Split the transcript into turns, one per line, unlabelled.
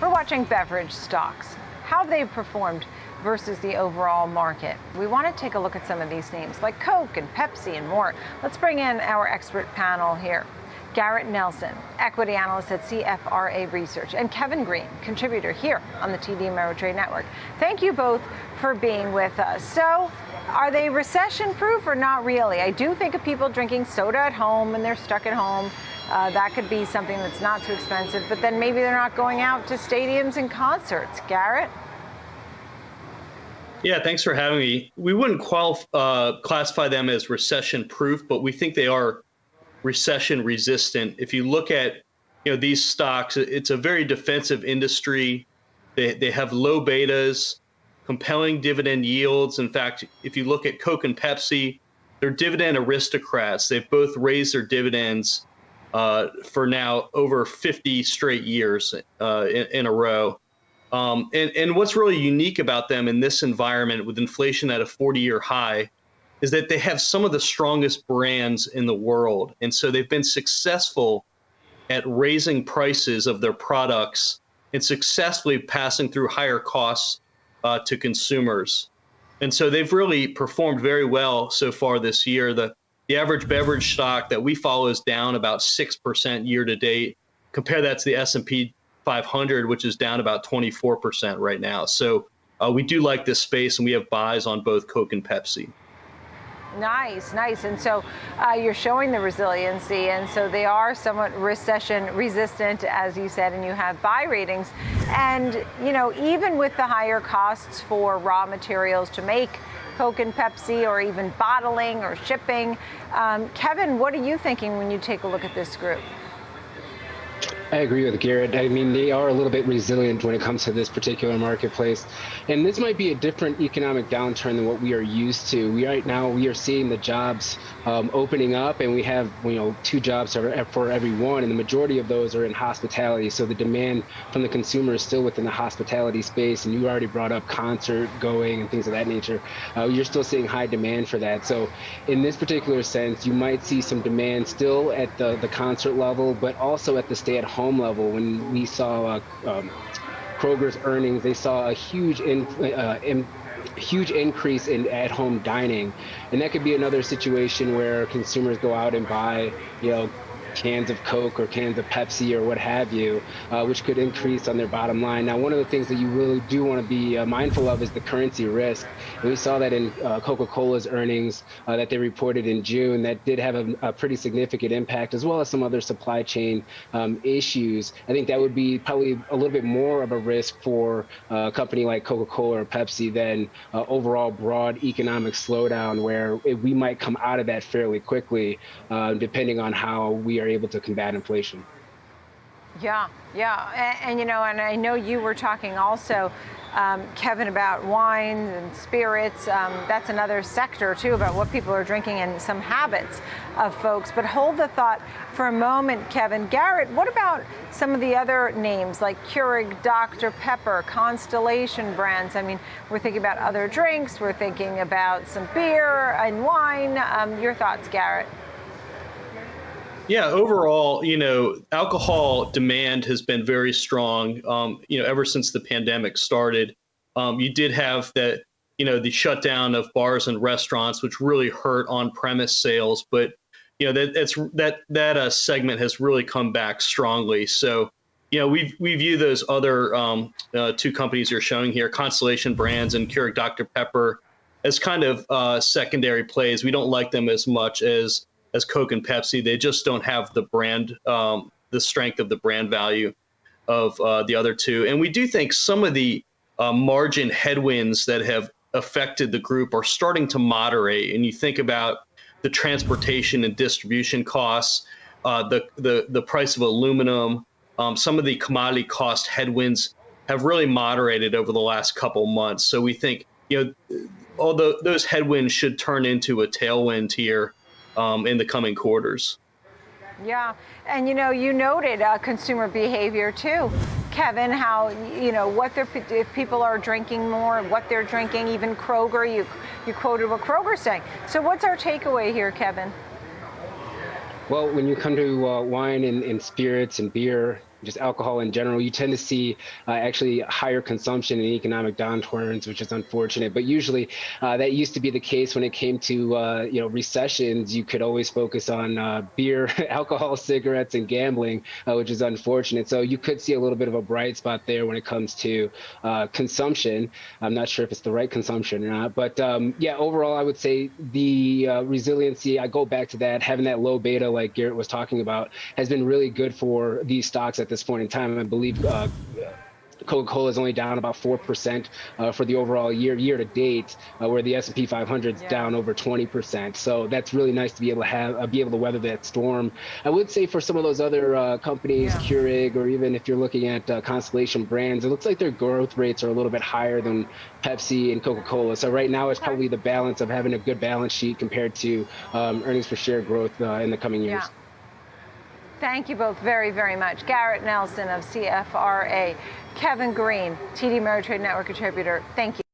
We're watching beverage stocks, how they've performed versus the overall market. We want to take a look at some of these names like Coke and Pepsi and more. Let's bring in our expert panel here. Garrett Nelson, equity analyst at CFRA Research, and Kevin Green, contributor here on the TD Ameritrade Network. Thank you both for being with us. So, are they recession proof or not really? I do think of people drinking soda at home and they're stuck at home. Uh, that could be something that's not too expensive, but then maybe they're not going out to stadiums and concerts. Garrett?
Yeah, thanks for having me. We wouldn't qualify, uh, classify them as recession proof, but we think they are recession resistant. If you look at you know these stocks, it's a very defensive industry. They, they have low betas, compelling dividend yields. In fact, if you look at Coke and Pepsi, they're dividend aristocrats. They've both raised their dividends uh, for now over 50 straight years uh, in, in, a row. Um, and, and what's really unique about them in this environment with inflation at a 40 year high is that they have some of the strongest brands in the world. And so they've been successful at raising prices of their products and successfully passing through higher costs uh, to consumers. And so they've really performed very well so far this year. The, the average beverage stock that we follow is down about 6% year to date. Compare that to the S&P 500, which is down about 24% right now. So uh, we do like this space, and we have buys on both Coke and Pepsi.
Nice, nice. And so uh, you're showing the resiliency, and so they are somewhat recession resistant, as you said, and you have buy ratings. And, you know, even with the higher costs for raw materials to make Coke and Pepsi, or even bottling or shipping, um, Kevin, what are you thinking when you take a look at this group?
I agree with Garrett. I mean, they are a little bit resilient when it comes to this particular marketplace. And this might be a different economic downturn than what we are used to. We right now we are seeing the jobs um, opening up, and we have you know two jobs for every one, and the majority of those are in hospitality. So the demand from the consumer is still within the hospitality space. And you already brought up concert going and things of that nature. Uh, you're still seeing high demand for that. So in this particular sense, you might see some demand still at the the concert level, but also at the stay-at-home home level, when we saw uh, um, Kroger's earnings, they saw a huge in, uh, in, huge increase in at-home dining, and that could be another situation where consumers go out and buy, you know, cans of Coke or cans of Pepsi or what have you, uh, which could increase on their bottom line. Now, one of the things that you really do want to be uh, mindful of is the currency risk. And we saw that in uh, Coca-Cola's earnings uh, that they reported in June. That did have a, a, pretty significant impact, as well as some other supply chain um, issues. I think that would be probably a little bit more of a risk for uh, a company like Coca-Cola or Pepsi than uh, overall broad economic slowdown, where we might come out of that fairly quickly, depending on how we are able to combat inflation.
Yeah, yeah, and, and, you know, and I know you were talking also, um, Kevin, about wines and spirits. Um, that's another sector too about what people are drinking and some habits of folks. But hold the thought for a moment, Kevin. Garrett, what about some of the other names like Keurig, Dr Pepper, Constellation brands? I mean, we're thinking about other drinks. We're thinking about some beer and wine. Um, your thoughts, Garrett?
Yeah, overall, you know, alcohol demand has been very strong. Um, you know, ever since the pandemic started, um, you did have that, you know, the shutdown of bars and restaurants, which really hurt on-premise sales. But you know, that that that uh, segment has really come back strongly. So, you know, we we view those other um, uh, two companies you're showing here, Constellation Brands and Keurig Dr Pepper, as kind of uh, secondary plays. We don't like them as much as as Coke and Pepsi. They just don't have the brand, um, the strength of the brand value of uh, the other two. And we do think some of the uh, margin headwinds that have affected the group are starting to moderate. And you think about the transportation and distribution costs, uh, the, the the price of aluminum, um, some of the commodity cost headwinds have really moderated over the last couple months. So we think you know although those headwinds should turn into a tailwind here um, in the coming quarters.
Yeah, and you know, you noted uh, consumer behavior too, Kevin. How you know what they're if people are drinking more, what they're drinking. Even Kroger, you you quoted what Kroger's saying. So, what's our takeaway here, Kevin?
Well, when you come to uh, wine and, and, spirits and beer, just alcohol in general, you tend to see uh, actually higher consumption in economic downturns, which is unfortunate. But usually, uh, that used to be the case when it came to uh, you know recessions. You could always focus on uh, beer, alcohol, cigarettes, and gambling, uh, which is unfortunate. So you could see a little bit of a bright spot there when it comes to uh, consumption. I'm not sure if it's the right consumption or not, but um, yeah, overall, I would say the resiliency. I go back to that having that low beta, like Garrett was talking about, has been really good for these stocks this point in time. I believe uh, Coca-Cola is only down about four percent uh, for the overall year year to date, uh, where the S&P 500 is yeah. down over 20 percent. So that's really nice to be able to have uh, be able to weather that storm. I would say for some of those other uh, companies, yeah. Keurig, or even if you're looking at uh, Constellation Brands, it looks like their growth rates are a little bit higher than Pepsi and Coca-Cola. So right now, it's probably the balance of having a good balance sheet compared to um, earnings per share growth uh, in the coming years.
Yeah. Thank you both very, very much. Garrett Nelson of CFRA, Kevin Green, TD Ameritrade Network contributor. Thank you.